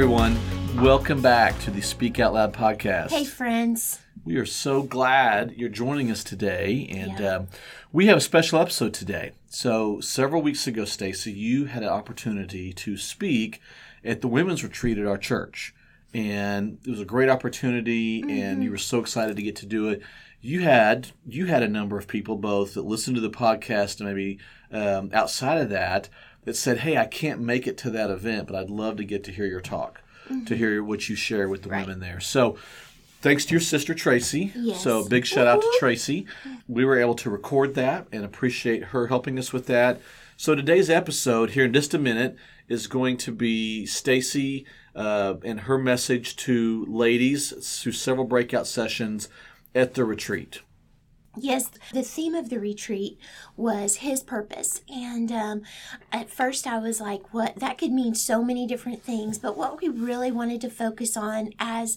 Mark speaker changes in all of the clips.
Speaker 1: Everyone, welcome back to the Speak Out Loud podcast.
Speaker 2: Hey, friends.
Speaker 1: We are so glad you're joining us today, and
Speaker 2: Yeah.
Speaker 1: um, we have a special episode today. So, several weeks ago, Stacy, you had an opportunity to speak at the women's retreat at our church, and it was a great opportunity, and you were so excited to get to do it. You had you had a number of people both that listened to the podcast and maybe um, outside of that that said, "Hey, I can't make it to that event, but I'd love to get to hear your talk, to hear what you share with the
Speaker 2: Right.
Speaker 1: women there." So thanks to your sister Tracy.
Speaker 2: Yes.
Speaker 1: So big shout out to Tracy. We were able to record that and appreciate her helping us with that. So today's episode here in just a minute is going to be Stacy uh, and her message to ladies through several breakout sessions at the retreat.
Speaker 2: Yes, the theme of the retreat was his purpose. And um, at first I was like, what? That could mean so many different things. But what we really wanted to focus on as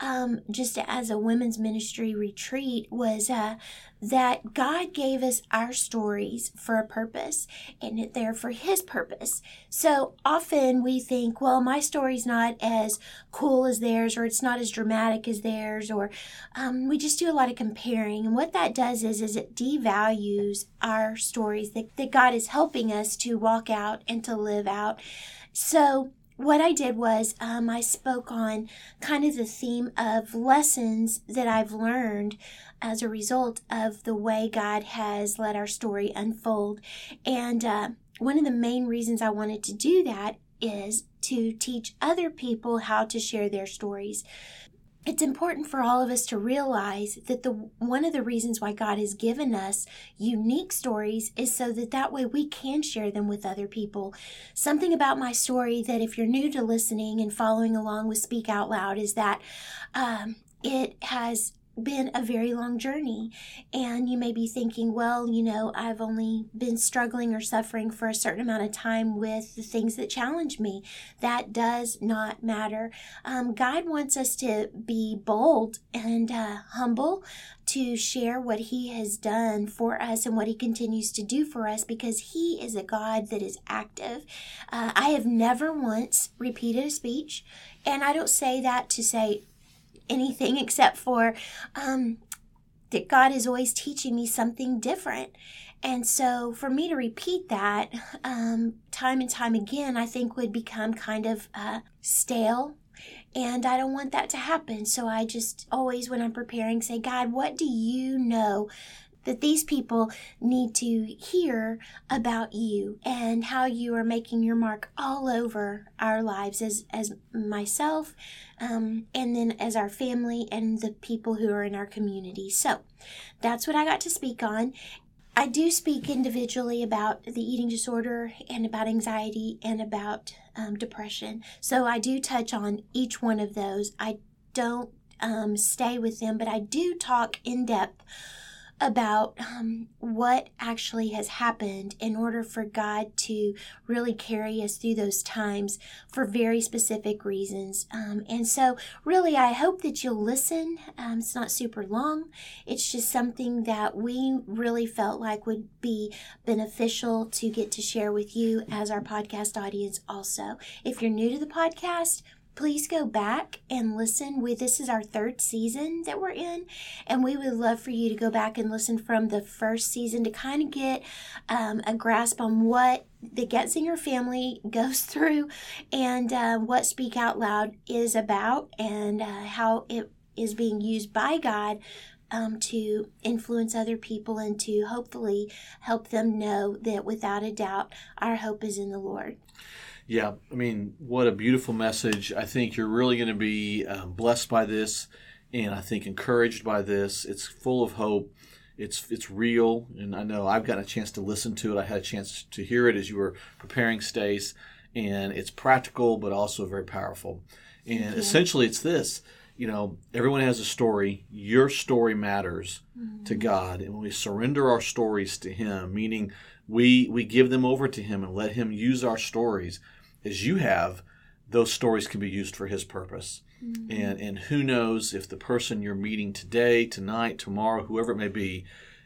Speaker 2: um, just as a women's ministry retreat was uh, that God gave us our stories for a purpose and they're for his purpose. So often we think, well, my story's not as cool as theirs or it's not as dramatic as theirs or um, we just do a lot of comparing and what that does is is it devalues our stories that, that god is helping us to walk out and to live out so what i did was um, i spoke on kind of the theme of lessons that i've learned as a result of the way god has let our story unfold. And uh, one of the main reasons i wanted to do that is to teach other people how to share their stories it's important for all of us to realize that the one of the reasons why God has given us unique stories is so that that way we can share them with other people. Something about my story that if you're new to listening and following along with Speak Out Loud is that um, it has been a very long journey. And you may be thinking well you know i've only been struggling or suffering for a certain amount of time with the things that challenge me. That does not matter. Um, God wants us to be bold and uh, humble to share what He has done for us and what He continues to do for us because He is a God that is active. Uh, I have never once repeated a speech, and I don't say that to say anything except for um, that God is always teaching me something different. And so for me to repeat that um, time and time again, I think would become kind of uh, stale. And I don't want that to happen. So I just always, when I'm preparing, say, God, what do you know that these people need to hear about you and how you are making your mark all over our lives as, as myself um, and then as our family and the people who are in our community. So that's what I got to speak on. I do speak individually about the eating disorder and about anxiety and about um, depression. So I do touch on each one of those. I don't um, stay with them, but I do talk in depth about um, what actually has happened in order for God to really carry us through those times for very specific reasons. Um, and so, really, I hope that you'll listen. Um, it's not super long, it's just something that we really felt like would be beneficial to get to share with you as our podcast audience, also. If you're new to the podcast, please go back and listen. We this is our third season that we're in, and we would love for you to go back and listen from the first season to kind of get um, a grasp on what the Getzinger family goes through and uh, what Speak Out Loud is about and uh, how it is being used by God um, to influence other people and to hopefully help them know that without a doubt our hope is in the Lord.
Speaker 1: Yeah, I mean, what a beautiful message. I think you're really going to be um, blessed by this, and I think encouraged by this. It's full of hope. It's it's real, and I know I've gotten a chance to listen to it. I had a chance to hear it as you were preparing, Stace, and it's practical but also very powerful. And essentially, it's this: you know, everyone has a story. Your story matters mm-hmm. to God, and when we surrender our stories to Him, meaning we we give them over to Him and let Him use our stories, as you have, those stories can be used for His purpose. Mm-hmm. And and who knows if the person you're meeting today, tonight, tomorrow, whoever it may be,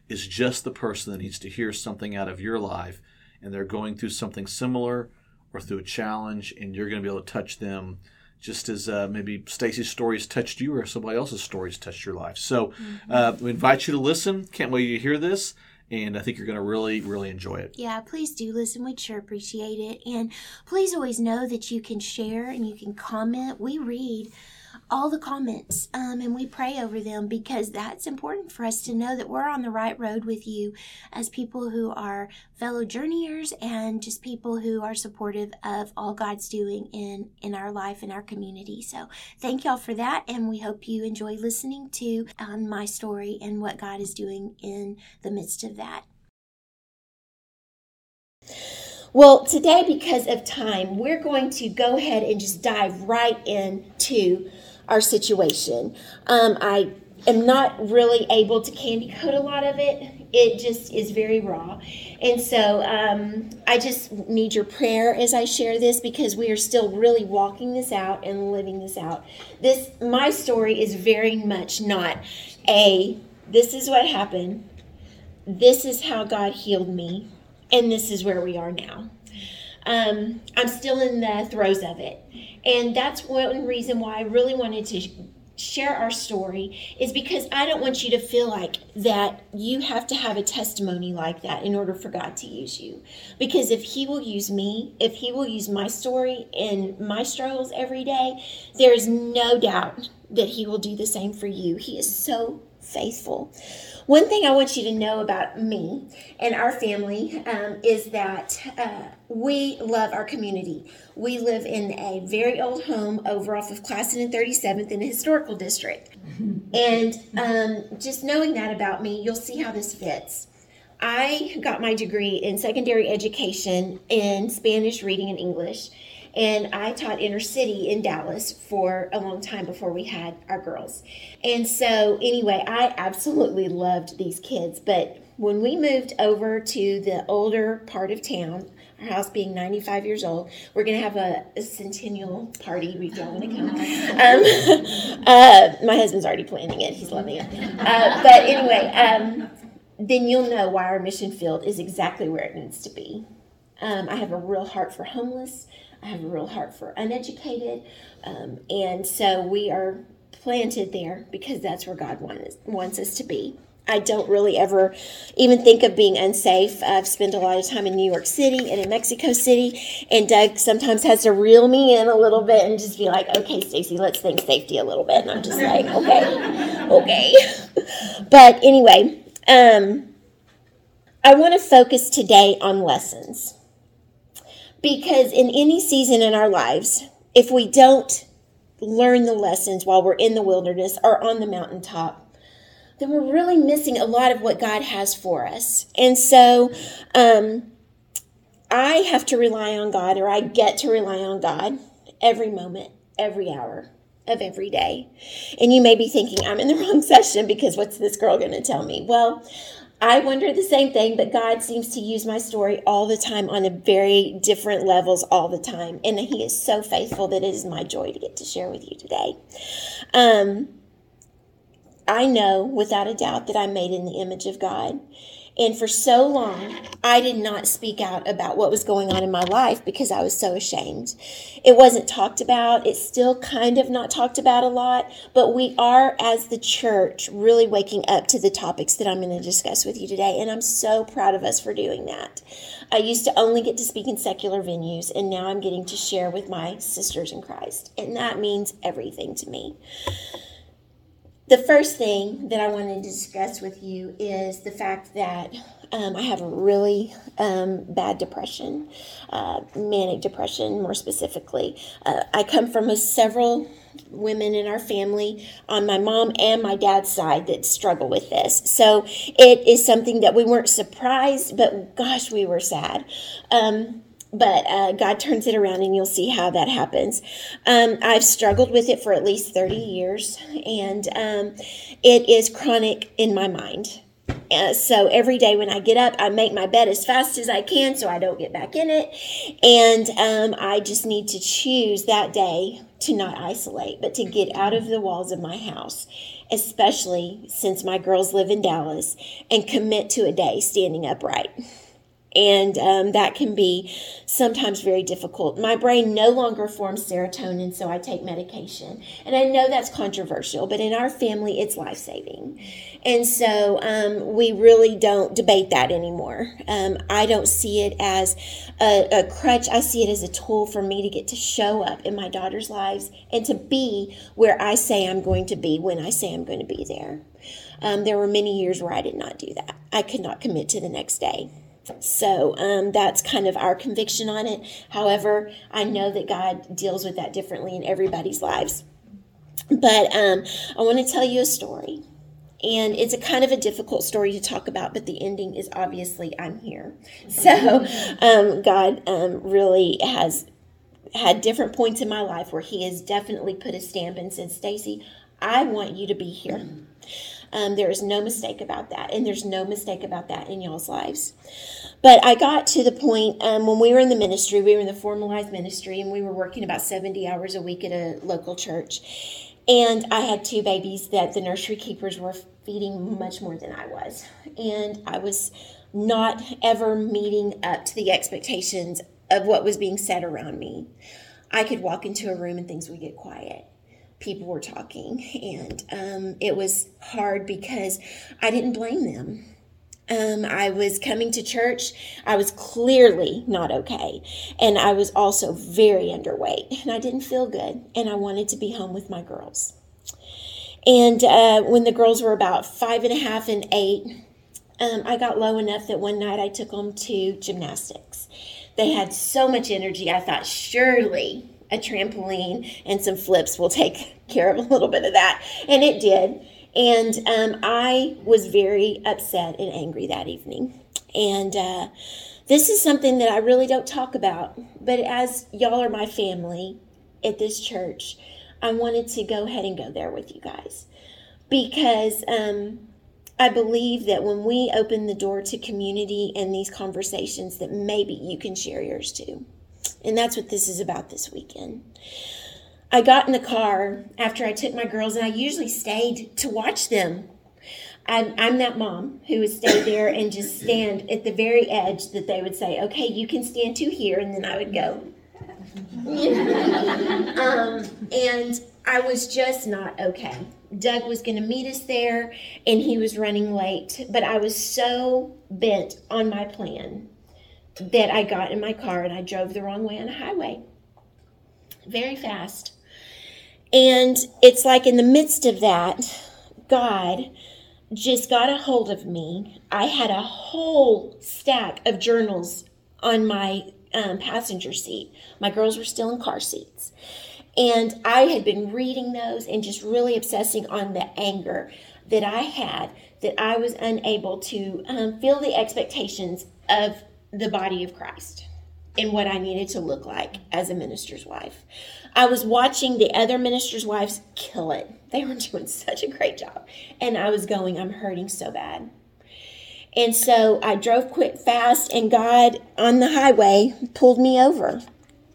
Speaker 1: is just the person that needs to hear something out of your life, and they're going through something similar or through a challenge, and you're going to be able to touch them just as uh, maybe Stacy's stories touched you or somebody else's stories touched your life. So mm-hmm. uh, we invite you to listen. Can't wait to hear this. And I think you're going to really, really enjoy it.
Speaker 2: Yeah, please do listen. We'd sure appreciate it. And please always know that you can share and you can comment. We read all the comments um, and we pray over them because that's important for us to know that we're on the right road with you as people who are fellow journeyers and just people who are supportive of all God's doing in in our life and our community. So thank y'all for that, and we hope you enjoy listening to um, my story and what God is doing in the midst of that. Well, today, because of time, we're going to go ahead and just dive right into our situation. Um, I am not really able to candy coat a lot of it. It just is very raw. And so um, I just need your prayer as I share this because we are still really walking this out and living this out. This my story is very much not a this is what happened. This is how God healed me and this is where we are now. Um, I'm still in the throes of it. And that's one reason why I really wanted to share our story is because I don't want you to feel like that you have to have a testimony like that in order for God to use you. Because if He will use me, if He will use my story and my struggles every day, there is no doubt that He will do the same for you. He is so faithful. One thing I want you to know about me and our family um, is that uh, we love our community. We live in a very old home over off of Classen and 37th in a historical district. And um, just knowing that about me, you'll see how this fits. I got my degree in secondary education in Spanish, reading, and English and I taught inner city in Dallas for a long time before we had our girls. And so, anyway, I absolutely loved these kids. But when we moved over to the older part of town, our house being 95 years old, we're going to have a, a, centennial party We don't want to come. Um, uh, my husband's already planning it, he's loving it. Uh, but anyway, um, then you'll know why our mission field is exactly where it needs to be. Um, I have a real heart for homeless. I have a real heart for uneducated. Um, and so we are planted there because that's where God wants, wants us to be. I don't really ever even think of being unsafe. I've spent a lot of time in New York City and in Mexico City, and Doug sometimes has to reel me in a little bit and just be like, "Okay, Stacy, let's think safety a little bit." And I'm just like, "Okay, okay." but anyway, um, I want to focus today on lessons. Because in any season in our lives, if we don't learn the lessons while we're in the wilderness or on the mountaintop, then we're really missing a lot of what God has for us. And so um, I have to rely on God, or I get to rely on God every moment, every hour of every day. And you may be thinking, I'm in the wrong session because what's this girl going to tell me? Well, I wonder the same thing, but God seems to use my story all the time on a very different levels all the time. And He is so faithful that it is my joy to get to share with you today. Um, I know without a doubt that I'm made in the image of God. And for so long, I did not speak out about what was going on in my life because I was so ashamed. It wasn't talked about. It's still kind of not talked about a lot, but we are, as the church, really waking up to the topics that I'm going to discuss with you today. And I'm so proud of us for doing that. I used to only get to speak in secular venues, and now I'm getting to share with my sisters in Christ. And that means everything to me. The first thing that I wanted to discuss with you is the fact that um, I have a really um, bad depression, uh, manic depression more specifically. Uh, I come from a, several women in our family on my mom and my dad's side that struggle with this. So it is something that we weren't surprised, but gosh, we were sad. Um, but uh, God turns it around and you'll see how that happens. Um, I've struggled with it for at least 30 years, and um, it is chronic in my mind. Uh, so every day when I get up, I make my bed as fast as I can so I don't get back in it. And um, I just need to choose that day to not isolate, but to get out of the walls of my house, especially since my girls live in Dallas, and commit to a day standing upright and um, that can be sometimes very difficult. My brain no longer forms serotonin, so I take medication. And I know that's controversial, but in our family, it's life saving. And so um, we really don't debate that anymore. Um, I don't see it as a, a crutch, I see it as a tool for me to get to show up in my daughter's lives and to be where I say I'm going to be when I say I'm going to be there. Um, there were many years where I did not do that. I could not commit to the next day. So um, that's kind of our conviction on it. However, I know that God deals with that differently in everybody's lives. But um, I want to tell you a story. And it's a kind of a difficult story to talk about, but the ending is obviously I'm here. So um, God um, really has had different points in my life where He has definitely put a stamp and said, Stacy, I want you to be here. Um, there is no mistake about that, and there's no mistake about that in y'all's lives. But I got to the point um, when we were in the ministry, we were in the formalized ministry, and we were working about 70 hours a week at a local church. And I had two babies that the nursery keepers were feeding much more than I was. And I was not ever meeting up to the expectations of what was being said around me. I could walk into a room and things would get quiet people were talking, and um, it was hard because I didn't blame them. Um, I was coming to church. I was clearly not okay. And I was also very underweight. And I didn't feel good. And I wanted to be home with my girls. And uh, when the girls were about five and a half and eight, um, I got low enough that one night I took them to gymnastics. They had so much energy, I thought, surely a trampoline and some flips will take care of a little bit of that. And it did. And um, I was very upset and angry that evening. And uh, this is something that I really don't talk about. But as y'all are my family at this church, I wanted to go ahead and go there with you guys. Because um, I believe that when we open the door to community and these conversations, that maybe you can share yours too. And that's what this is about this weekend. I got in the car after I took my girls, and I usually stayed to watch them. I'm, I'm that mom who would stay there and just stand at the very edge that they would say, okay, you can stand to here, and then I would go. um, and I was just not okay. Doug was going to meet us there, and he was running late, but I was so bent on my plan that I got in my car and I drove the wrong way on a highway very fast. And it's like in the midst of that, God just got a hold of me. I had a whole stack of journals on my um, passenger seat. My girls were still in car seats. And I had been reading those and just really obsessing on the anger that I had that I was unable to um, feel the expectations of the body of Christ and what I needed to look like as a minister's wife. I was watching the other ministers' wives kill it. They were doing such a great job. And I was going, I'm hurting so bad. And so I drove quick fast, and God on the highway pulled me over.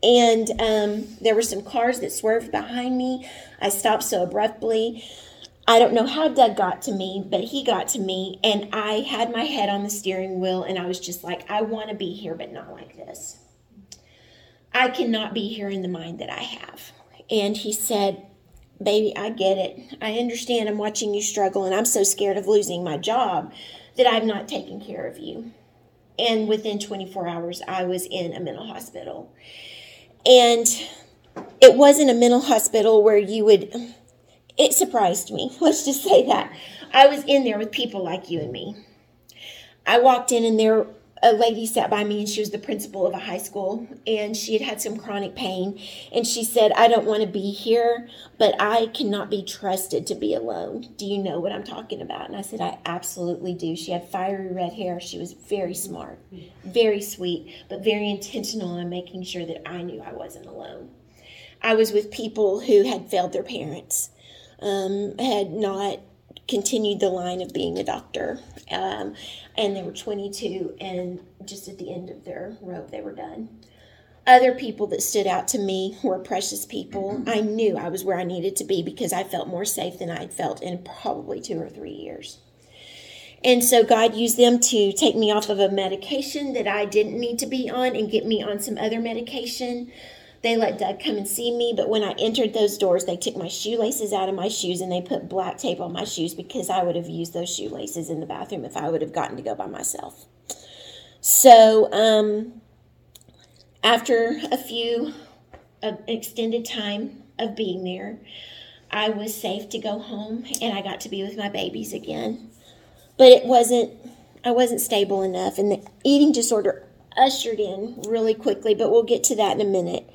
Speaker 2: And um, there were some cars that swerved behind me. I stopped so abruptly. I don't know how Doug got to me, but he got to me, and I had my head on the steering wheel, and I was just like, I want to be here, but not like this. I cannot be here in the mind that I have. And he said, Baby, I get it. I understand I'm watching you struggle, and I'm so scared of losing my job that I'm not taking care of you. And within 24 hours, I was in a mental hospital. And it wasn't a mental hospital where you would it surprised me. Let's just say that. I was in there with people like you and me. I walked in and there a lady sat by me and she was the principal of a high school and she had had some chronic pain and she said i don't want to be here but i cannot be trusted to be alone do you know what i'm talking about and i said i absolutely do she had fiery red hair she was very smart very sweet but very intentional in making sure that i knew i wasn't alone i was with people who had failed their parents um, had not continued the line of being a doctor. Um, and they were 22, and just at the end of their rope, they were done. Other people that stood out to me were precious people. I knew I was where I needed to be because I felt more safe than I had felt in probably two or three years. And so God used them to take me off of a medication that I didn't need to be on and get me on some other medication. They let Doug come and see me, but when I entered those doors, they took my shoelaces out of my shoes and they put black tape on my shoes because I would have used those shoelaces in the bathroom if I would have gotten to go by myself. So, um, after a few uh, extended time of being there, I was safe to go home and I got to be with my babies again. But it wasn't, I wasn't stable enough, and the eating disorder ushered in really quickly, but we'll get to that in a minute.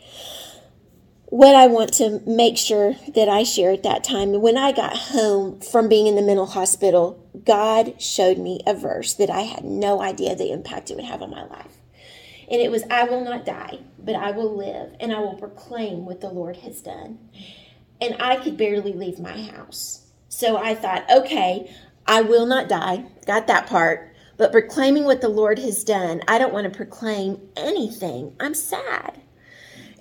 Speaker 2: What I want to make sure that I share at that time, when I got home from being in the mental hospital, God showed me a verse that I had no idea the impact it would have on my life. And it was, I will not die, but I will live, and I will proclaim what the Lord has done. And I could barely leave my house. So I thought, okay, I will not die. Got that part. But proclaiming what the Lord has done, I don't want to proclaim anything. I'm sad.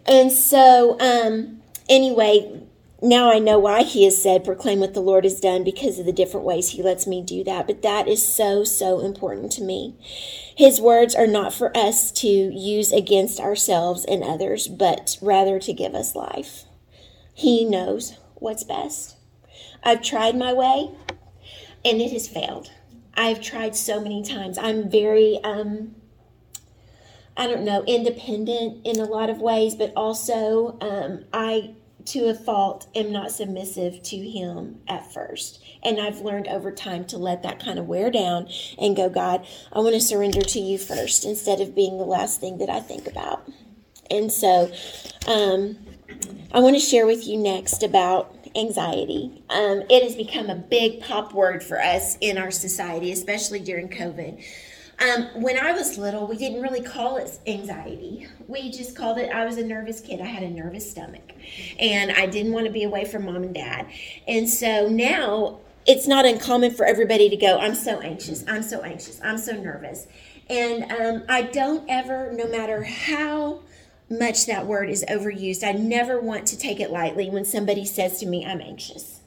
Speaker 2: And so, um, anyway, now I know why he has said, proclaim what the Lord has done because of the different ways he lets me do that. But that is so, so important to me. His words are not for us to use against ourselves and others, but rather to give us life. He knows what's best. I've tried my way and it has failed. I've tried so many times. I'm very, um, I don't know, independent in a lot of ways, but also um, I, to a fault, am not submissive to him at first. And I've learned over time to let that kind of wear down and go, God, I want to surrender to you first instead of being the last thing that I think about. And so um, I want to share with you next about anxiety. Um, it has become a big pop word for us in our society, especially during COVID. Um, when I was little, we didn't really call it anxiety. We just called it, I was a nervous kid. I had a nervous stomach. And I didn't want to be away from mom and dad. And so now it's not uncommon for everybody to go, I'm so anxious, I'm so anxious, I'm so nervous. And um, I don't ever, no matter how much that word is overused. I never want to take it lightly when somebody says to me, I'm anxious.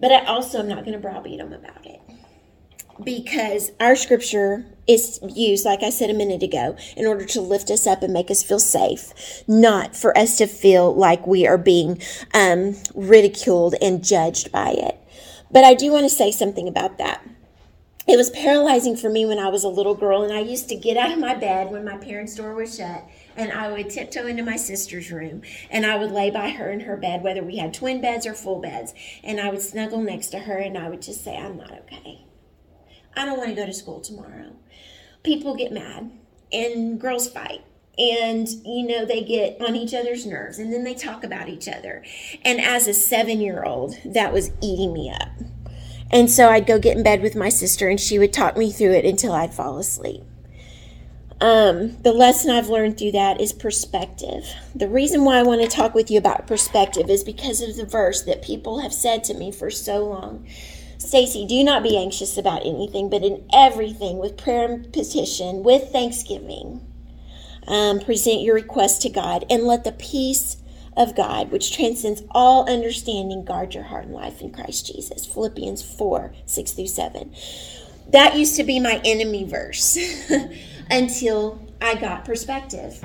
Speaker 2: But I also am not going to browbeat them about it. Because our scripture is used, like I said a minute ago, in order to lift us up and make us feel safe, not for us to feel like we are being um, ridiculed and judged by it. But I do want to say something about that it was paralyzing for me when I was a little girl, and I used to get out of my bed when my parents' door was shut, and I would tiptoe into my sister's room, and I would lay by her in her bed, whether we had twin beds or full beds, and I would snuggle next to her, and I would just say, I'm not okay. I don't want to go to school tomorrow. People get mad, and girls fight, and you know they get on each other's nerves and then they talk about each other and as a seven year old that was eating me up and so I'd go get in bed with my sister and she would talk me through it until I'd fall asleep. Um, the lesson I've learned through that is perspective. The reason why I want to talk with you about perspective is because of the verse that people have said to me for so long. Stacy, do not be anxious about anything, but in everything, with prayer and petition, with thanksgiving, um, present your request to God and let the peace of God, which transcends all understanding, guard your heart and life in Christ Jesus. Philippians 4 6 through 7. That used to be my enemy verse until I got perspective.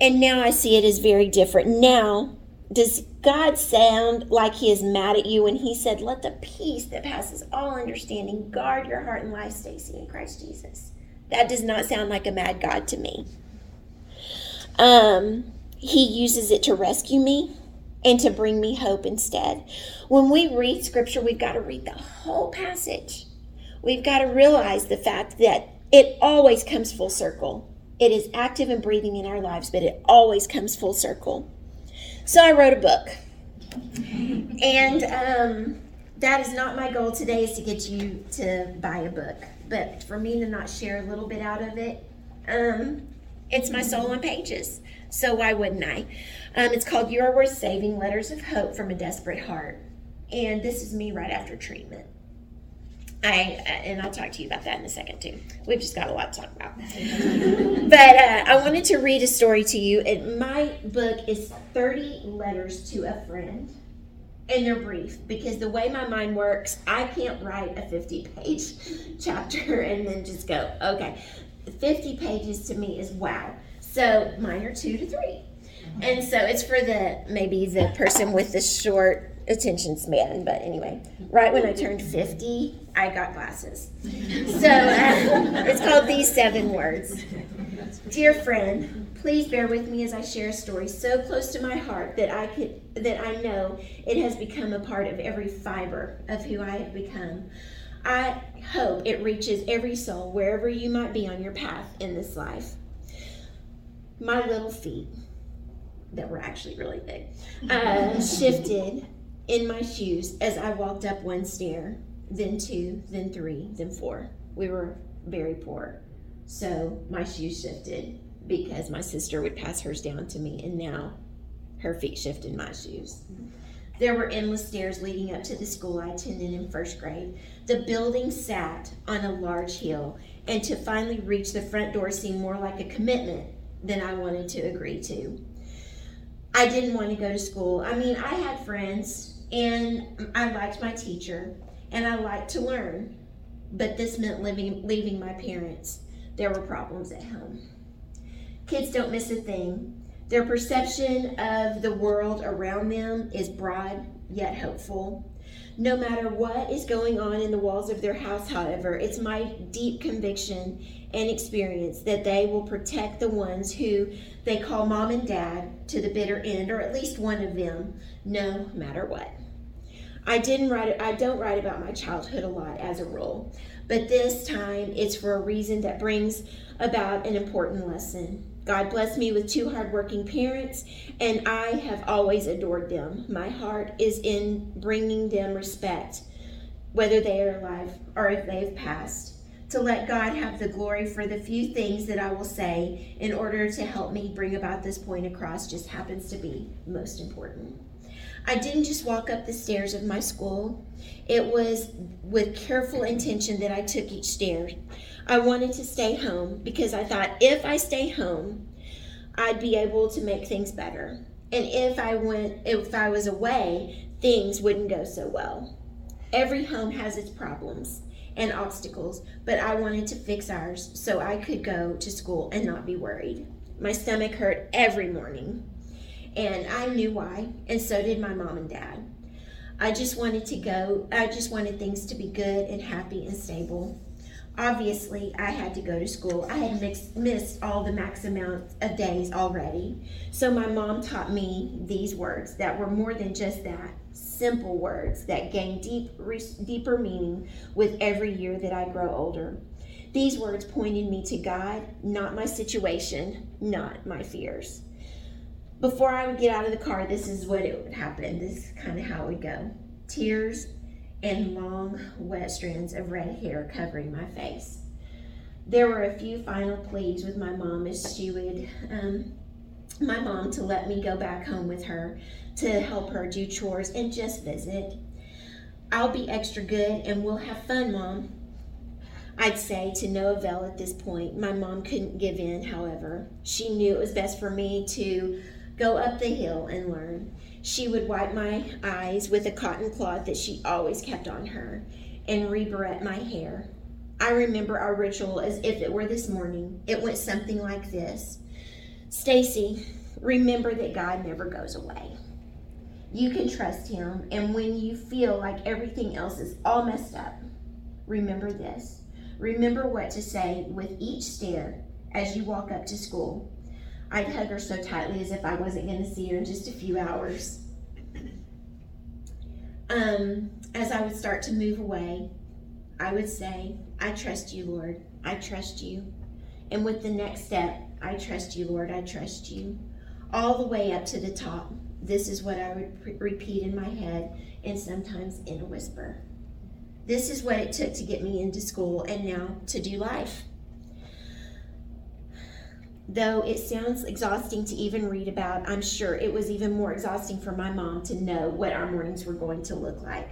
Speaker 2: And now I see it as very different. Now, does God sound like He is mad at you when He said, Let the peace that passes all understanding guard your heart and life, Stacy, in Christ Jesus? That does not sound like a mad God to me. Um, he uses it to rescue me and to bring me hope instead. When we read scripture, we've got to read the whole passage. We've got to realize the fact that it always comes full circle. It is active and breathing in our lives, but it always comes full circle. So I wrote a book. And um, that is not my goal today is to get you to buy a book. But for me to not share a little bit out of it, um, it's my soul on pages. So why wouldn't I? Um, it's called You Are Worth Saving Letters of Hope from a Desperate Heart. And this is me right after treatment. I uh, and I'll talk to you about that in a second too. We've just got a lot to talk about. but uh, I wanted to read a story to you. It, my book is 30 letters to a friend, and they're brief because the way my mind works, I can't write a 50 page chapter and then just go, okay. 50 pages to me is wow. So mine are two to three. And so it's for the maybe the person with the short attention span. But anyway, right when I turned 50, I got glasses. So uh, it's called These Seven Words. Dear friend, please bear with me as I share a story so close to my heart that I could that I know it has become a part of every fiber of who I have become. I hope it reaches every soul wherever you might be on your path in this life. My little feet, that were actually really big, uh, shifted in my shoes as I walked up one stair, then two, then three, then four. We were very poor. So my shoes shifted because my sister would pass hers down to me, and now her feet shifted my shoes. There were endless stairs leading up to the school I attended in first grade. The building sat on a large hill, and to finally reach the front door seemed more like a commitment than I wanted to agree to. I didn't want to go to school. I mean, I had friends, and I liked my teacher, and I liked to learn, but this meant living, leaving my parents. There were problems at home. Kids don't miss a thing. Their perception of the world around them is broad yet hopeful. No matter what is going on in the walls of their house, however, it's my deep conviction and experience that they will protect the ones who they call mom and dad to the bitter end, or at least one of them, no matter what. I didn't write it, I don't write about my childhood a lot as a rule, but this time it's for a reason that brings about an important lesson. God blessed me with two hardworking parents, and I have always adored them. My heart is in bringing them respect, whether they are alive or if they have passed. To let God have the glory for the few things that I will say in order to help me bring about this point across just happens to be most important. I didn't just walk up the stairs of my school. It was with careful intention that I took each stair. I wanted to stay home because I thought if I stay home, I'd be able to make things better. And if I went if I was away, things wouldn't go so well. Every home has its problems and obstacles, but I wanted to fix ours so I could go to school and not be worried. My stomach hurt every morning, and I knew why, and so did my mom and dad. I just wanted to go, I just wanted things to be good and happy and stable obviously I had to go to school. I had missed all the max amount of days already. So my mom taught me these words that were more than just that simple words that gain deep, deeper meaning with every year that I grow older. These words pointed me to God, not my situation, not my fears. Before I would get out of the car, this is what it would happen. This is kind of how it would go. Tears and long, wet strands of red hair covering my face. There were a few final pleas with my mom as she would, um, my mom to let me go back home with her to help her do chores and just visit. I'll be extra good and we'll have fun, Mom. I'd say to no avail at this point. My mom couldn't give in, however. She knew it was best for me to go up the hill and learn. She would wipe my eyes with a cotton cloth that she always kept on her and rebarrette my hair. I remember our ritual as if it were this morning. It went something like this Stacy, remember that God never goes away. You can trust Him, and when you feel like everything else is all messed up, remember this. Remember what to say with each stair as you walk up to school. I'd hug her so tightly as if I wasn't going to see her in just a few hours. Um, as I would start to move away, I would say, I trust you, Lord. I trust you. And with the next step, I trust you, Lord. I trust you. All the way up to the top. This is what I would pre- repeat in my head and sometimes in a whisper. This is what it took to get me into school and now to do life. Though it sounds exhausting to even read about, I'm sure it was even more exhausting for my mom to know what our mornings were going to look like.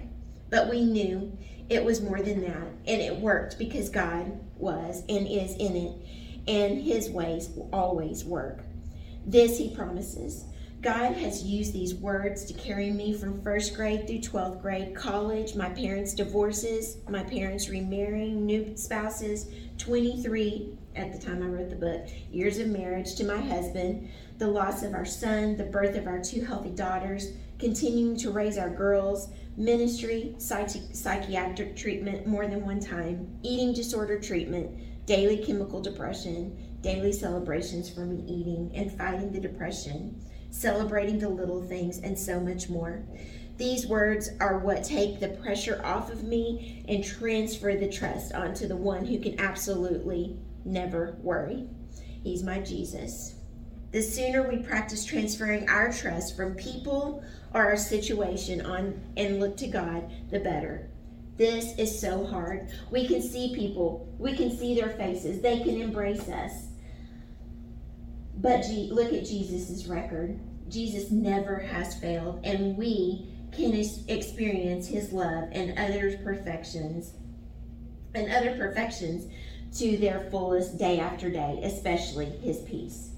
Speaker 2: But we knew it was more than that, and it worked because God was and is in it, and His ways always work. This He promises. God has used these words to carry me from first grade through 12th grade, college, my parents' divorces, my parents remarrying, new spouses, 23 at the time I wrote the book, years of marriage to my husband, the loss of our son, the birth of our two healthy daughters, continuing to raise our girls, ministry, psychi- psychiatric treatment more than one time, eating disorder treatment, daily chemical depression, daily celebrations for me eating and fighting the depression celebrating the little things, and so much more. These words are what take the pressure off of me and transfer the trust onto the one who can absolutely never worry. He's my Jesus. The sooner we practice transferring our trust from people or our situation on and look to God, the better. This is so hard. We can see people, we can see their faces, they can embrace us. But look at Jesus' record. Jesus never has failed, and we can experience his love and others' perfections and other perfections to their fullest day after day, especially his peace.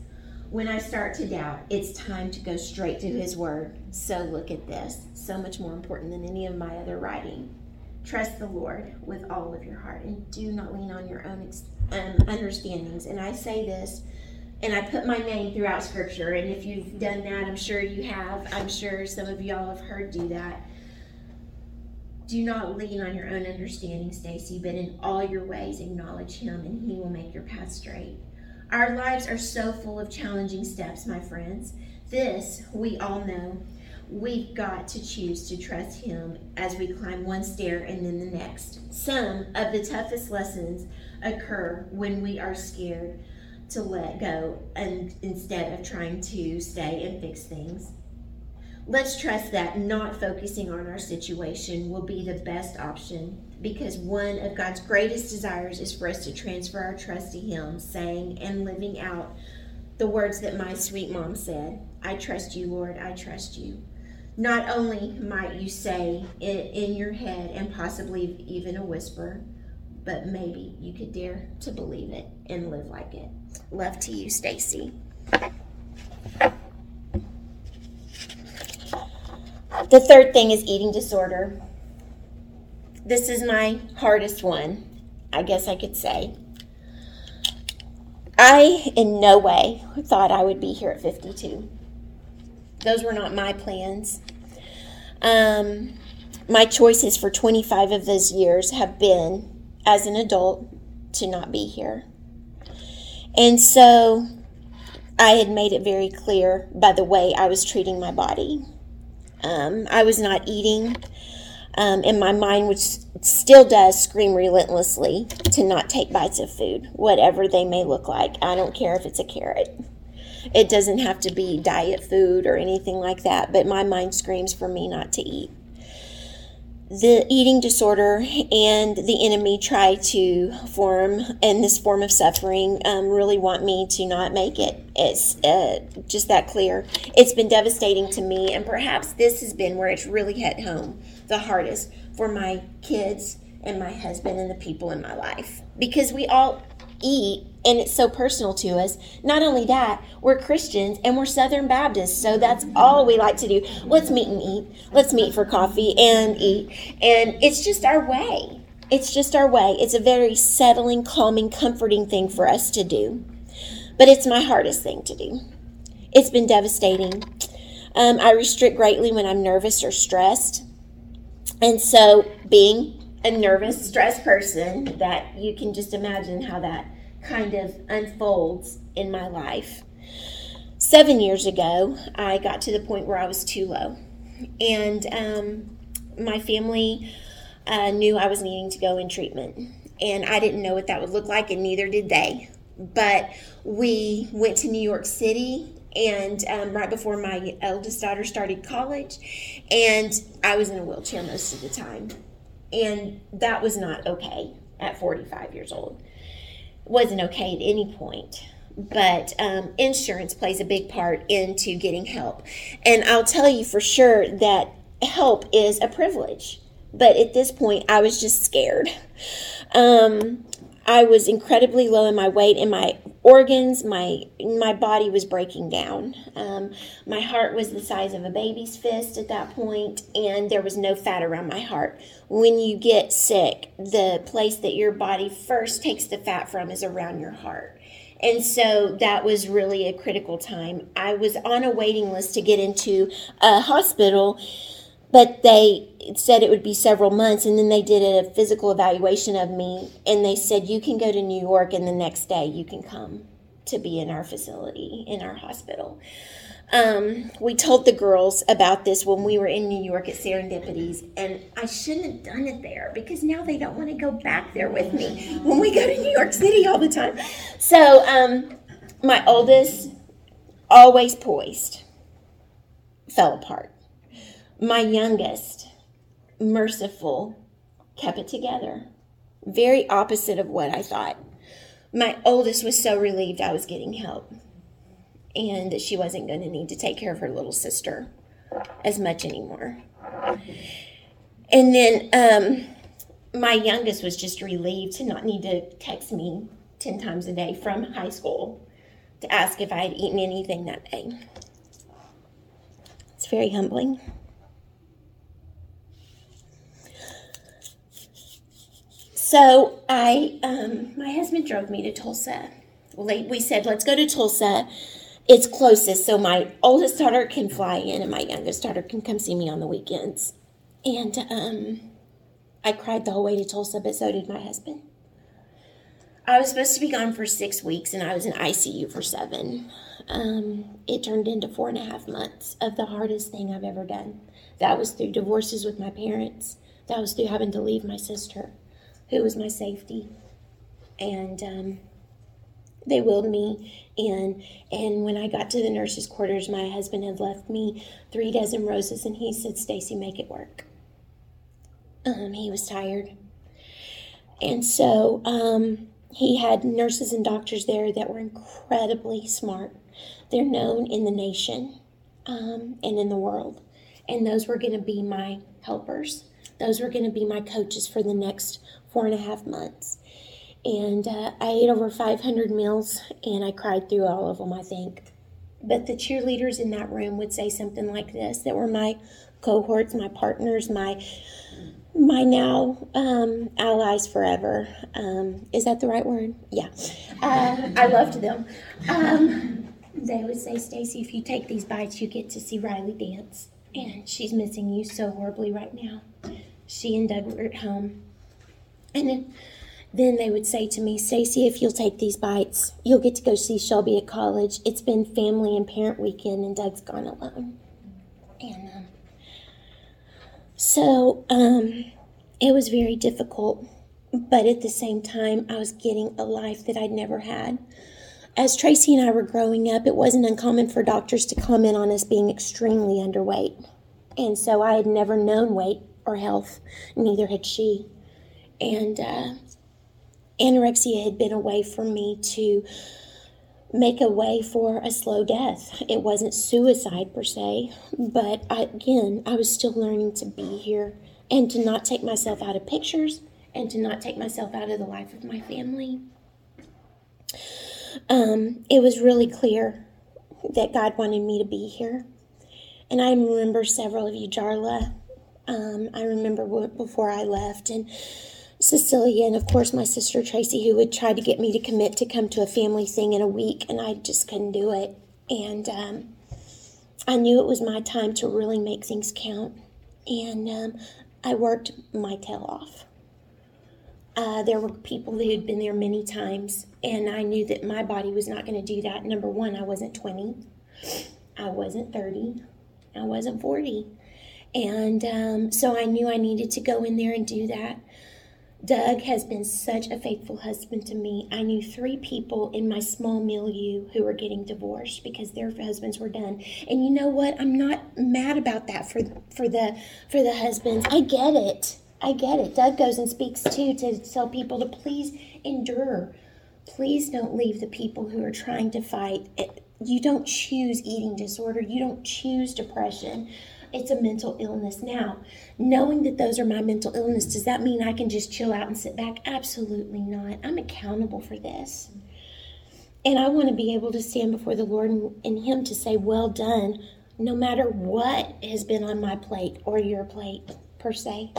Speaker 2: When I start to doubt, it's time to go straight to his word. So look at this, so much more important than any of my other writing. Trust the Lord with all of your heart and do not lean on your own um, understandings. And I say this and I put my name throughout scripture. And if you've done that, I'm sure you have. I'm sure some of y'all have heard do that. Do not lean on your own understanding, Stacy, but in all your ways acknowledge him and he will make your path straight. Our lives are so full of challenging steps, my friends. This, we all know. We've got to choose to trust him as we climb one stair and then the next. Some of the toughest lessons occur when we are scared to let go and instead of trying to stay and fix things. Let's trust that not focusing on our situation will be the best option because one of God's greatest desires is for us to transfer our trust to Him, saying and living out the words that my sweet mom said I trust you, Lord, I trust you. Not only might you say it in your head and possibly even a whisper, but maybe you could dare to believe it and live like it. Love to you, Stacy. The third thing is eating disorder. This is my hardest one, I guess I could say. I, in no way, thought I would be here at 52. Those were not my plans. Um, my choices for 25 of those years have been, as an adult, to not be here. And so I had made it very clear by the way I was treating my body. Um, I was not eating, um, and my mind, which still does scream relentlessly to not take bites of food, whatever they may look like. I don't care if it's a carrot. It doesn't have to be diet food or anything like that, but my mind screams for me not to eat the eating disorder and the enemy try to form and this form of suffering um, really want me to not make it. It's uh, just that clear. It's been devastating to me and perhaps this has been where it's really hit home the hardest for my kids and my husband and the people in my life. Because we all eat and it's so personal to us. Not only that, we're Christians and we're Southern Baptists, so that's all we like to do. Let's meet and eat. Let's meet for coffee and eat. And it's just our way. It's just our way. It's a very settling, calming, comforting thing for us to do. But it's my hardest thing to do. It's been devastating. Um, I restrict greatly when I'm nervous or stressed. And so, being a nervous, stressed person, that you can just imagine how that kind of unfolds in my life. Seven years ago, I got to the point where I was too low. And um, my family uh, knew I was needing to go in treatment. And I didn't know what that would look like, and neither did they. But we went to New York City and um, right before my eldest daughter started college, and I was in a wheelchair most of the time. And that was not okay at 45 years old wasn't okay at any point but um, insurance plays a big part into getting help. And i'll tell you for sure that help is a privilege but at this point i was just scared. Um, i was incredibly low in my weight and my organs, my my body was breaking down. Um, my heart was the size of a baby's fist at that point, and there was no fat around my heart. When you get sick, the place that your body first takes the fat from is around your heart. And so that was really a critical time. I was on a waiting list to get into a hospital, but they said it would be several months. And then they did a physical evaluation of me, and they said, You can go to New York, and the next day you can come to be in our facility, in our hospital. Um, we told the girls about this when we were in New York at Serendipities, and I shouldn't have done it there because now they don't want to go back there with me when we go to New York City all the time. So, um, my oldest, always poised, fell apart. My youngest, merciful, kept it together. Very opposite of what I thought. My oldest was so relieved I was getting help and that she wasn't going to need to take care of her little sister as much anymore. And then um, my youngest was just relieved to not need to text me 10 times a day from high school to ask if I had eaten anything that day. It's very humbling. So I, um, my husband drove me to Tulsa. We said, let's go to Tulsa it's closest, so my oldest daughter can fly in, and my youngest daughter can come see me on the weekends. And um, I cried the whole way to Tulsa, but so did my husband. I was supposed to be gone for six weeks, and I was in ICU for seven. Um, it turned into four and a half months of the hardest thing I've ever done. That was through divorces with my parents. That was through having to leave my sister, who was my safety. And um, they willed me in. And when I got to the nurse's quarters, my husband had left me three dozen roses, and he said, Stacy, make it work. Um, he was tired. And so um, he had nurses and doctors there that were incredibly smart. They're known in the nation um, and in the world. And those were going to be my helpers. Those were going to be my coaches for the next four and a half months and uh, I ate over 500 meals and I cried through all of them, I think. But the cheerleaders in that room would say something like this that were my cohorts, my partners, my my now um, allies forever. Um, is that the right word? Yeah. Uh, I loved them. Um, they would say, Stacy, if you take these bites, you get to see Riley dance. And she's missing you so horribly right now. She and Doug were at home. And then then they would say to me, Stacy, if you'll take these bites, you'll get to go see Shelby at college. It's been family and parent weekend, and Doug's gone alone. And um, so um, it was very difficult, but at the same time, I was getting a life that I'd never had. As Tracy and I were growing up, it wasn't uncommon for doctors to comment on us being extremely underweight. And so I had never known weight or health, neither had she. And uh, anorexia had been a way for me to make a way for a slow death. It wasn't suicide per se, but I, again, I was still learning to be here and to not take myself out of pictures and to not take myself out of the life of my family. Um, it was really clear that God wanted me to be here. And I remember several of you, Jarla. Um, I remember before I left, and Cecilia, and of course my sister Tracy, who would try to get me to commit to come to a family thing in a week, and I just couldn't do it. And um, I knew it was my time to really make things count, and um, I worked my tail off. Uh, there were people who had been there many times, and I knew that my body was not going to do that. Number one, I wasn't 20, I wasn't 30, I wasn't 40. And um, so I knew I needed to go in there and do that. Doug has been such a faithful husband to me. I knew three people in my small milieu who were getting divorced because their husbands were done. And you know what? I'm not mad about that for for the for the husbands. I get it. I get it. Doug goes and speaks too to tell people to please endure. Please don't leave the people who are trying to fight. You don't choose eating disorder. You don't choose depression it's a mental illness. Now, knowing that those are my mental illness, does that mean I can just chill out and sit back? Absolutely not. I'm accountable for this. And I want to be able to stand before the Lord and, and Him to say, Well done, no matter what has been on my plate or your plate, per se.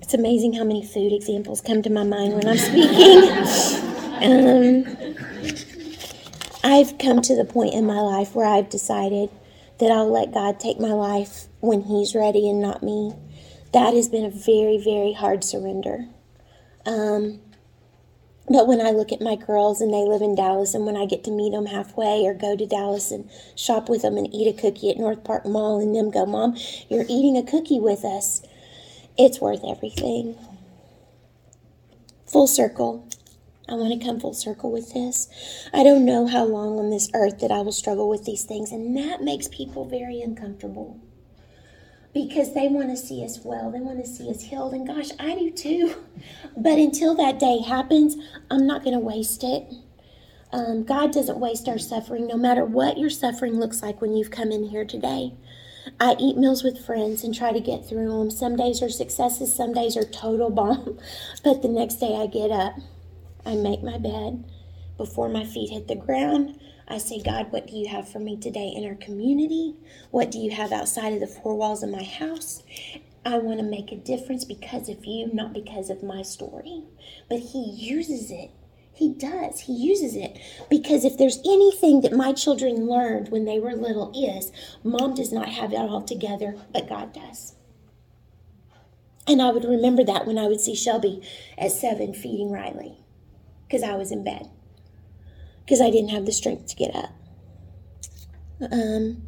Speaker 2: It's amazing how many food examples come to my mind when I'm speaking. um, I've come to the point in my life where I've decided that I'll let God take my life when He's ready and not me. That has been a very, very hard surrender. Um, but when I look at my girls and they live in Dallas, and when I get to meet them halfway or go to Dallas and shop with them and eat a cookie at North Park Mall, and them go, Mom, you're eating a cookie with us, it's worth everything. Full circle. I want to come full circle with this. I don't know how long on this earth that I will struggle with these things, and that makes people very uncomfortable because they want to see us well. They want to see us healed. And gosh, I do too. But until that day happens, I'm not going to waste it. Um, God doesn't waste our suffering, no matter what your suffering looks like when you've come in here today. I eat meals with friends and try to get through them. Some days are successes, some days are total bomb. But the next day I get up, I make my bed. Before my feet hit the ground, I say, God, what do you have for me today in our community? What do you have outside of the four walls of my house? I want to make a difference because of you, not because of my story. But He uses it. He does. He uses it. Because if there's anything that my children learned when they were little, is mom does not have it all together, but God does. And I would remember that when I would see Shelby at seven feeding Riley because I was in bed because I didn't have the strength to get up. Um,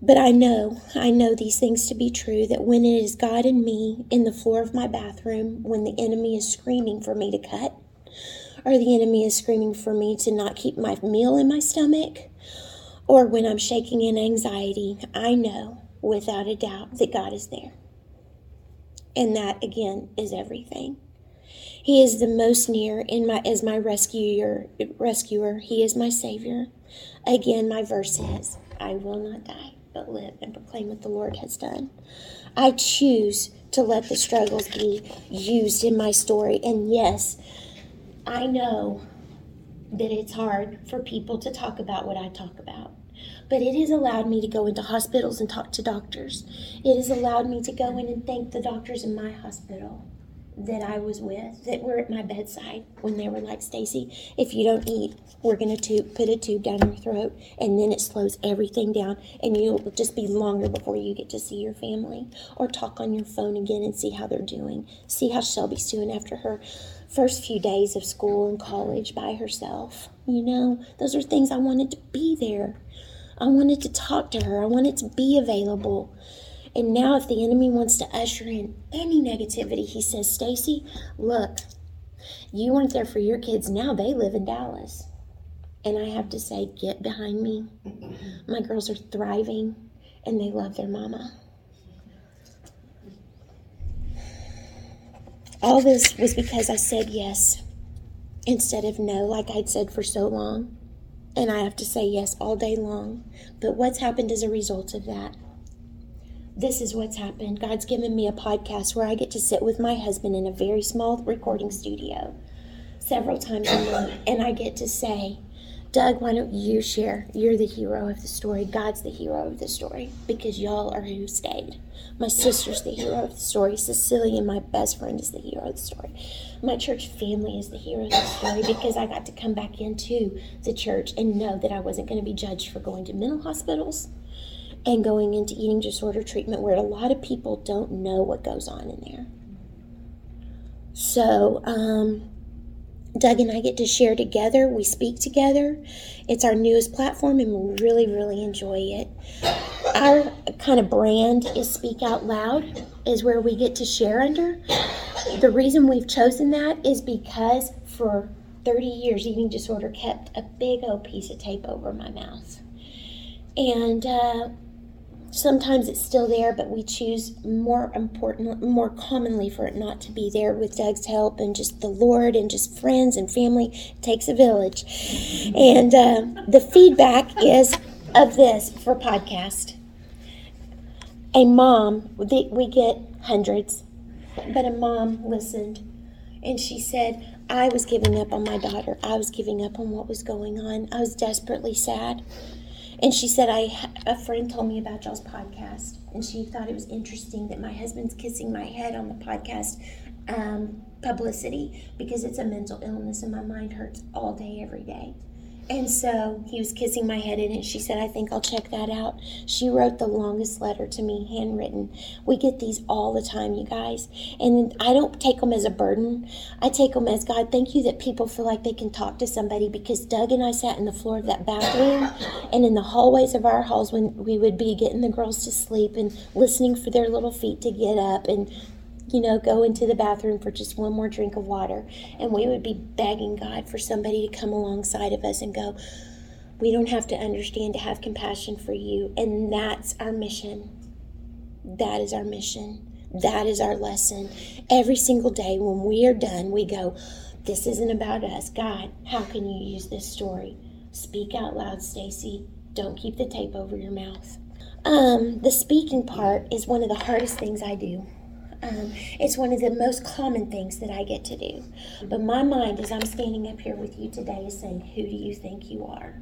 Speaker 2: but I know, I know these things to be true that when it is God and me in the floor of my bathroom, when the enemy is screaming for me to cut, or the enemy is screaming for me to not keep my meal in my stomach, or when I'm shaking in anxiety, I know without a doubt that God is there. And that, again, is everything. He is the most near in my as my rescuer rescuer. He is my savior. Again, my verse says, I will not die, but live and proclaim what the Lord has done. I choose to let the struggles be used in my story. And yes, I know that it's hard for people to talk about what I talk about. But it has allowed me to go into hospitals and talk to doctors. It has allowed me to go in and thank the doctors in my hospital that I was with that were at my bedside when they were like, Stacy, if you don't eat, we're going to put a tube down your throat, and then it slows everything down, and you'll just be longer before you get to see your family or talk on your phone again and see how they're doing. See how Shelby's doing after her first few days of school and college by herself. You know, those are things I wanted to be there. I wanted to talk to her. I wanted to be available. And now, if the enemy wants to usher in any negativity, he says, Stacy, look, you weren't there for your kids. Now they live in Dallas. And I have to say, get behind me. My girls are thriving and they love their mama. All this was because I said yes instead of no, like I'd said for so long. And I have to say yes all day long. But what's happened as a result of that? This is what's happened. God's given me a podcast where I get to sit with my husband in a very small recording studio several times a month, and I get to say, Doug, why don't you share? You're the hero of the story. God's the hero of the story because y'all are who stayed. My sister's the hero of the story. Cecilia, my best friend, is the hero of the story. My church family is the hero of the story because I got to come back into the church and know that I wasn't going to be judged for going to mental hospitals and going into eating disorder treatment where a lot of people don't know what goes on in there. So, um, Doug and I get to share together. We speak together. It's our newest platform, and we really, really enjoy it. Our kind of brand is Speak Out Loud, is where we get to share under. The reason we've chosen that is because for 30 years, eating disorder kept a big old piece of tape over my mouth. And uh, Sometimes it's still there, but we choose more important, more commonly for it not to be there with Doug's help and just the Lord and just friends and family. It takes a village. And uh, the feedback is of this for podcast. A mom, we get hundreds, but a mom listened And she said, I was giving up on my daughter. I was giving up on what was going on. I was desperately sad. And she said, I a friend told me about y'all's podcast, and she thought it was interesting that my husband's kissing my head on the podcast um, publicity because it's a mental illness and my mind hurts all day, every day. And so he was kissing my head in it. She said, I think I'll check that out. She wrote the longest letter to me, handwritten. We get these all the time, you guys. And I don't take them as a burden. I take them as God, thank you that people feel like they can talk to somebody because Doug and I sat in the floor of that bathroom and in the hallways of our halls when we would be getting the girls to sleep and listening for their little feet to get up and you know, go into the bathroom for just one more drink of water. And we would be begging God for somebody to come alongside of us and go, we don't have to understand to have compassion for you. And that's our mission. That is our mission. That is our lesson. Every single day when we are done, we go, This isn't about us. God, how can you use this story? Speak out loud, Stacy. Don't keep the tape over your mouth. Um, the speaking part is one of the hardest things I do. Um, it's one of the most common things that I get to do. But my mind, as I'm standing up here with you today, is saying, Who do you think you are?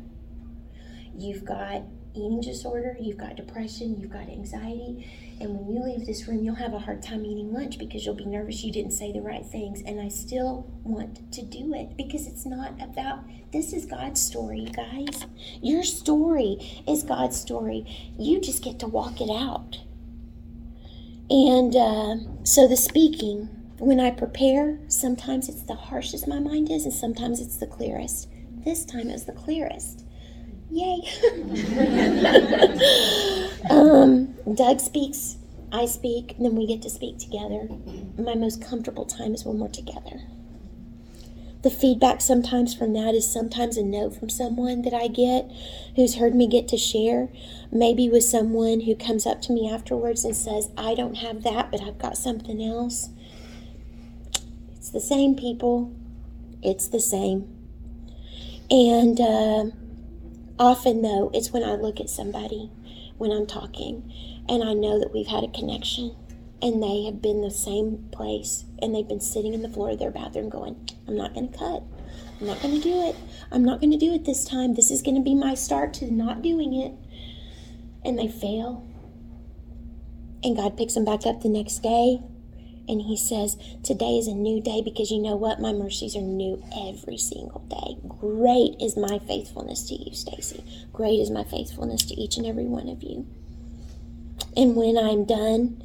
Speaker 2: You've got eating disorder, you've got depression, you've got anxiety, and when you leave this room, you'll have a hard time eating lunch because you'll be nervous you didn't say the right things. And I still want to do it because it's not about this is God's story, guys. Your story is God's story. You just get to walk it out. And uh, so the speaking, when I prepare, sometimes it's the harshest my mind is, and sometimes it's the clearest. This time it was the clearest. Yay! um, Doug speaks, I speak, and then we get to speak together. My most comfortable time is when we're together. The feedback sometimes from that is sometimes a note from someone that I get who's heard me get to share, maybe with someone who comes up to me afterwards and says, I don't have that, but I've got something else. It's the same, people. It's the same. And uh, often, though, it's when I look at somebody when I'm talking and I know that we've had a connection and they have been the same place and they've been sitting in the floor of their bathroom going, I'm not going to cut. I'm not going to do it. I'm not going to do it this time. This is going to be my start to not doing it. And they fail. And God picks them back up the next day. And He says, Today is a new day because you know what? My mercies are new every single day. Great is my faithfulness to you, Stacy. Great is my faithfulness to each and every one of you. And when I'm done,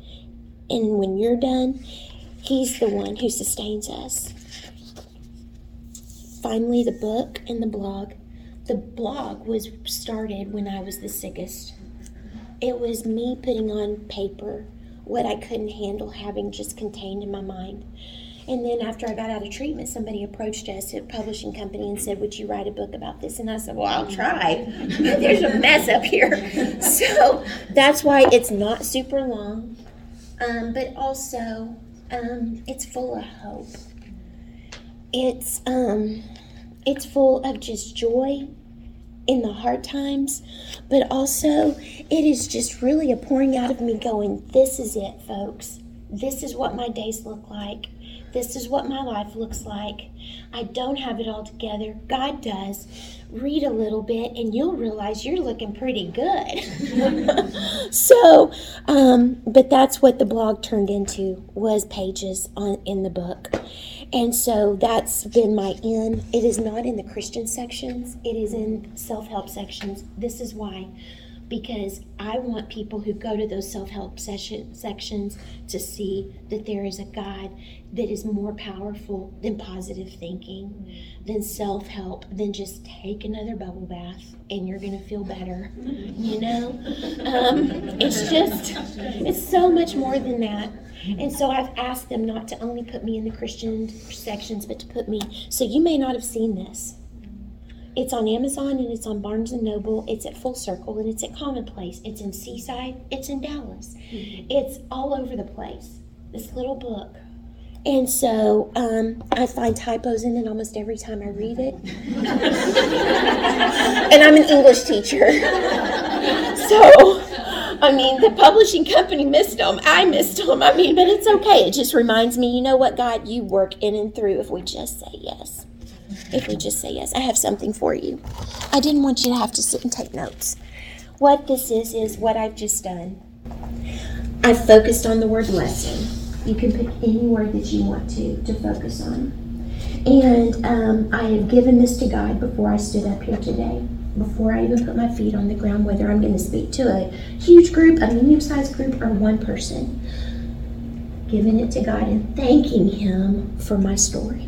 Speaker 2: and when you're done, He's the one who sustains us. Finally, the book and the blog. The blog was started when I was the sickest. It was me putting on paper what I couldn't handle having just contained in my mind. And then after I got out of treatment, somebody approached us at a publishing company and said, Would you write a book about this? And I said, Well, I'll try. There's a mess up here. So that's why it's not super long um, but also um, it's full of hope. It's um, it's full of just joy in the hard times, but also it is just really a pouring out of me going, This is it, folks. This is what my days look like. This is what my life looks like. I don't have it all together. God does. Read a little bit and you'll realize you're looking pretty good. so, um, but that's what the blog turned into was pages on in the book. And so that's been my end. It is not in the Christian sections. It is in self-help sections. This is why because I want people who go to those self help sections to see that there is a God that is more powerful than positive thinking, than self help, than just take another bubble bath and you're going to feel better. You know? Um, it's just, it's so much more than that. And so I've asked them not to only put me in the Christian sections, but to put me. So you may not have seen this it's on Amazon and it's on Barnes and Noble. It's at Full Circle and it's at Commonplace. It's in Seaside. It's in Dallas. Mm-hmm. It's all over the place. This little book. And so um, I find typos in it almost every time I read it. and I'm an English teacher. so I mean, the publishing company missed them. I missed them. I mean, but it's okay. It just reminds me, you know what, God, you work in and through if we just say yes. If we just say yes. I have something for you. I didn't want you to have to sit and take notes. What this is, is what I've just done. I've focused on the word lesson. You can pick any word that you want to to focus on. And um, I have given this to God before I stood up here today before I even put my feet on the ground whether I'm going to speak to a huge group, a medium sized group, or one person. Giving it to God and thanking Him for my story.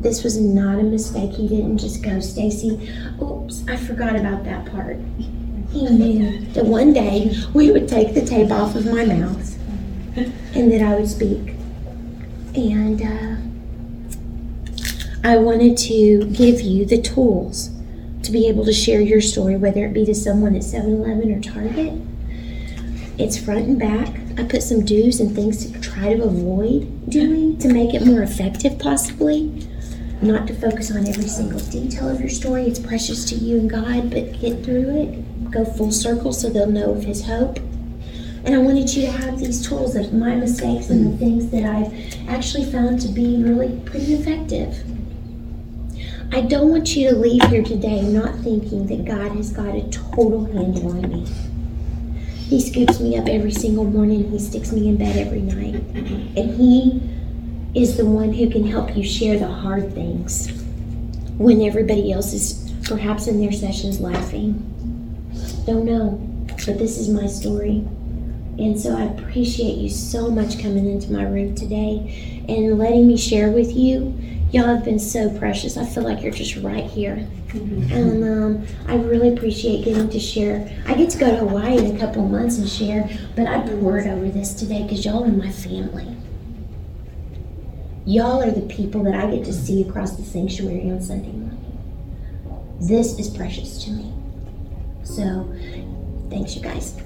Speaker 2: This was not a mistake. He didn't just go, Stacy, oops, I forgot about that part. He knew that one day we would take the tape off of my mouth and that I would speak. And, uh, I wanted to give you the tools to be able to share your story, whether it be to someone at 7 Eleven or Target. It's front and back. I put some do's and things to try to avoid doing to make it more effective, possibly. Not to focus on every single detail of your story. It's precious to you and God, but get through it. Go full circle so they'll know of His hope. And I wanted you to have these tools of my mistakes and the things that I've actually found to be really pretty effective. I don't want you to leave here today not thinking that God has got a total handle on me. He scoops me up every single morning. He sticks me in bed every night. And He is the one who can help you share the hard things when everybody else is perhaps in their sessions laughing. Don't know, but this is my story. And so I appreciate you so much coming into my room today and letting me share with you y'all have been so precious. I feel like you're just right here. Mm-hmm. And um, I really appreciate getting to share. I get to go to Hawaii in a couple months and share, but I poured over this today because y'all are my family. Y'all are the people that I get to see across the sanctuary on Sunday morning. This is precious to me. So, thanks, you guys.